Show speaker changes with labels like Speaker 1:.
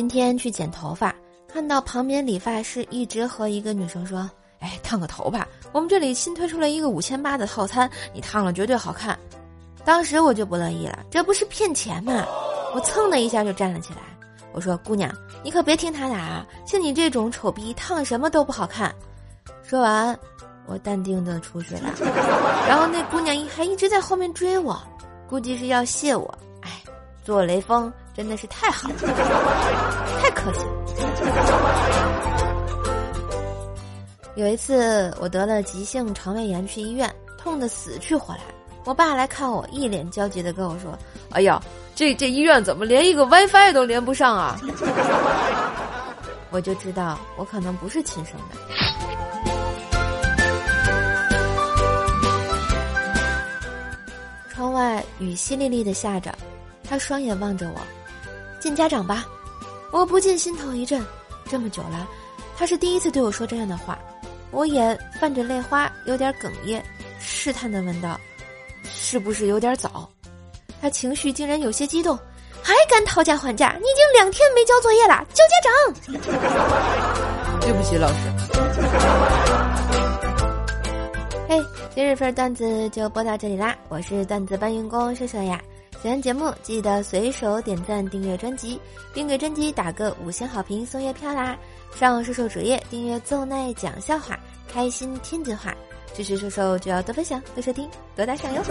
Speaker 1: 今天去剪头发，看到旁边理发师一直和一个女生说：“哎，烫个头吧，我们这里新推出了一个五千八的套餐，你烫了绝对好看。”当时我就不乐意了，这不是骗钱吗？我蹭的一下就站了起来，我说：“姑娘，你可别听他的啊，像你这种丑逼，烫什么都不好看。”说完，我淡定的出去了。然后那姑娘还一直在后面追我，估计是要谢我。哎，做雷锋真的是太好了，客气。有一次我得了急性肠胃炎，去医院，痛得死去活来。我爸来看我，一脸焦急的跟我说：“哎呀，这这医院怎么连一个 WiFi 都连不上啊？” 我就知道我可能不是亲生的。窗外雨淅沥沥的下着，他双眼望着我，见家长吧。我不禁心头一震，这么久了，他是第一次对我说这样的话。我眼泛着泪花，有点哽咽，试探的问道：“是不是有点早？”他情绪竟然有些激动，还敢讨价还价？你已经两天没交作业了，叫家
Speaker 2: 长。对不起，老师。
Speaker 1: 嘿，今日份段子就播到这里啦！我是段子搬运工秀秀呀，喜欢节目记得随手点赞、订阅专辑，并给专辑打个五星好评送月票啦！上瘦瘦主页订阅奏奈讲笑话，开心天津话，支持瘦瘦就要多分享、多收听、多打赏哟！